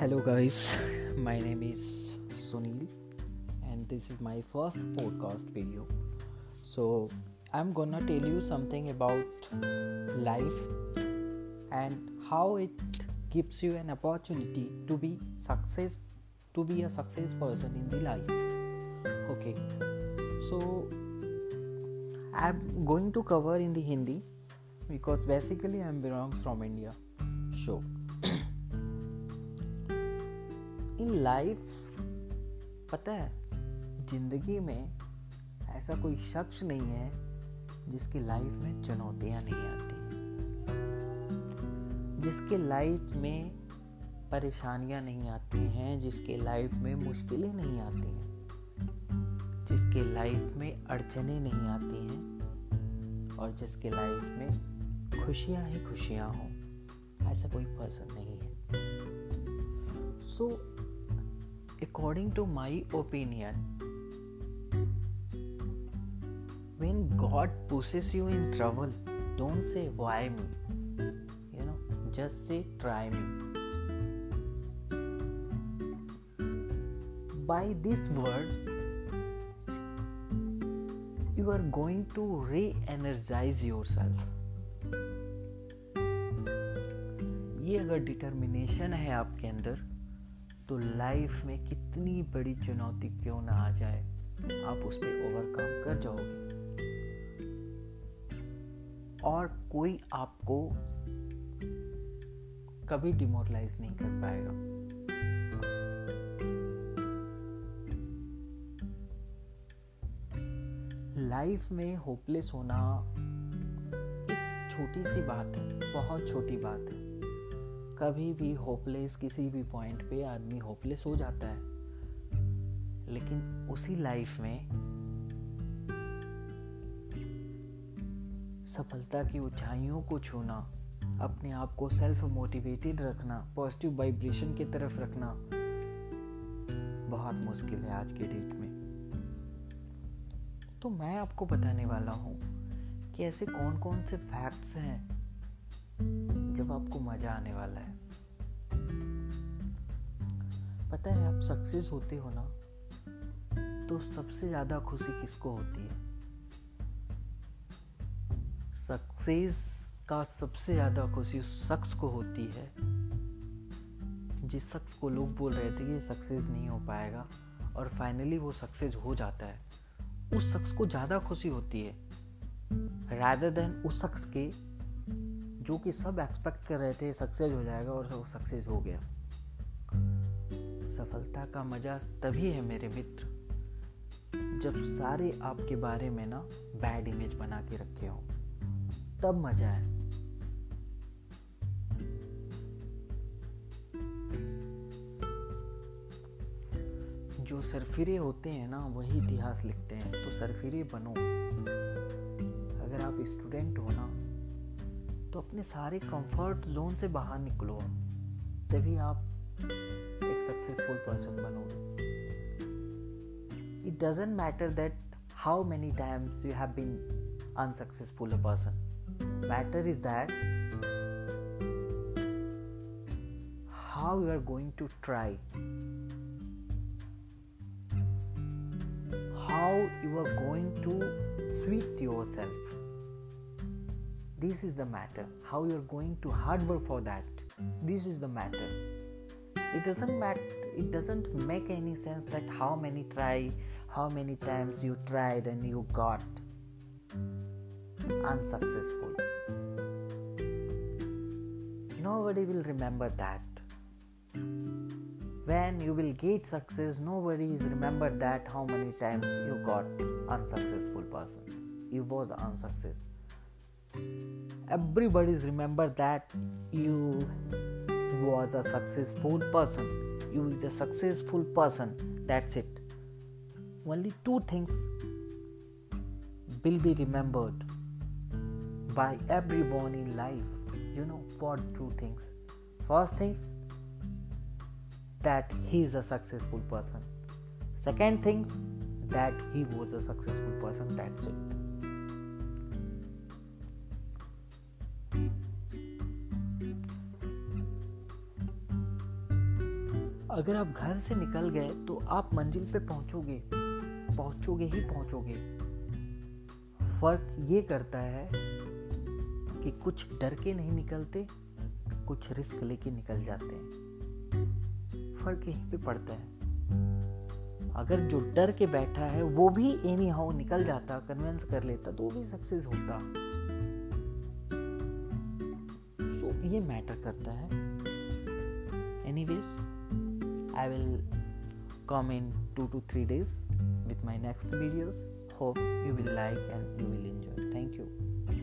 guys, my name is Sunil and this is my first podcast video. So, I'm gonna tell you something about life and how it gives you an opportunity to be success to be a success person in the life. Okay. So, I'm going to cover in the Hindi because basically I'm belong from India. So, in life पता है ज़िंदगी में ऐसा कोई शख्स नहीं है जिसकी लाइफ में चुनौतियाँ नहीं आती। जिसके लाइफ में परेशानियाँ नहीं आती हैं जिसके लाइफ में मुश्किलें नहीं आती हैं जिसके लाइफ में अड़चने नहीं आती हैं और जिसके लाइफ में खुशियाँ ही खुशियाँ हों ऐसा कोई पर्सन नहीं है। सो so, according to my opinion, when God pushes you in trouble, don't say why me. You know, just say try me. By this word, you are going to re energize yourself. ये अगर determination है आपके अंदर तो life में कितनी बड़ी चुनौती क्यों ना आ जाए? आप उस पर ओवरकम कर जाओगे। और कोई आपको कभी डिमोरलाइज नहीं कर पाएगा। लाइफ में होपलेस होना एक छोटी सी बात है, बहुत छोटी बात है। कभी भी होपलेस किसी भी पॉइंट पे आदमी होपलेस हो जाता है। लेकिन उसी लाइफ में सफलता की ऊंचाइयों को छूना, अपने आप को सेल्फ मोटिवेटेड रखना पॉजिटिव वाइब्रेशन की तरफ़ रखना, बहुत मुश्किल है आज के डेट में। तो मैं आपको बताने वाला हूँ कि ऐसे कौन कौन से फैक्ट्स हैं जब आपको मज़ा आने वाला है। पता है, आप सक्सेस होते हो ना तो सबसे ज़्यादा खुशी किसको होती है? सक्सेस का सबसे ज़्यादा खुशी उस शख्स को होती है, जिस शख्स को लोग बोल रहे थे कि सक्सेस नहीं हो पाएगा और फाइनली वो सक्सेस हो जाता है। उस शख्स को ज़्यादा खुशी होती है रादर देन उस शख्स के जो कि सब एक्सपेक्ट कर रहे थे सक्सेस हो जाएगा और वो सक्सेस हो गया। सफलता का मज़ा तभी है मेरे मित्र, जब सारे आपके बारे में ना बैड इमेज बना के रखे हो। तब मज़ा है। जो सरफिरे होते हैं ना, वही इतिहास लिखते हैं। तो सरफिरे बनो। अगर आप स्टूडेंट हो ना तो अपने सारे कंफर्ट जोन से बाहर निकलो तभी आप एक सक्सेसफुल पर्सन बनोगे। It doesn't matter that how many times you have been unsuccessful a person matter is that how you are going to try how you are going to sweet yourself. This is the matter. How you're going to hard work for that? This is the matter. It doesn't matter it doesn't make any sense that how many try how many times you tried and you got unsuccessful. Nobody will remember that. When you will get success nobody is remember that how many times you got unsuccessful person. You was unsuccessful everybody's remember that you was a successful person. You is a successful person. That's it. Only two things will be remembered by everyone in life you know what two things. First things that he is a successful person. Second things that he was a successful person. That's it अगर आप घर से निकल गए तो आप मंजिल पे पहुंचोगे। पहुंचोगे ही पहुंचोगे। फ़र्क ये करता है कि कुछ डर के नहीं निकलते कुछ रिस्क लेके निकल जाते हैं। फ़र्क यहीं पे पड़ता है। अगर जो डर के बैठा है वो भी एनी हाउ निकल जाता कन्विंस कर लेता तो वो भी सक्सेस होता। सो so, ये मैटर करता है। Anyways I will come in two to three days with my next videos. Hope you will like and you will enjoy. Thank you.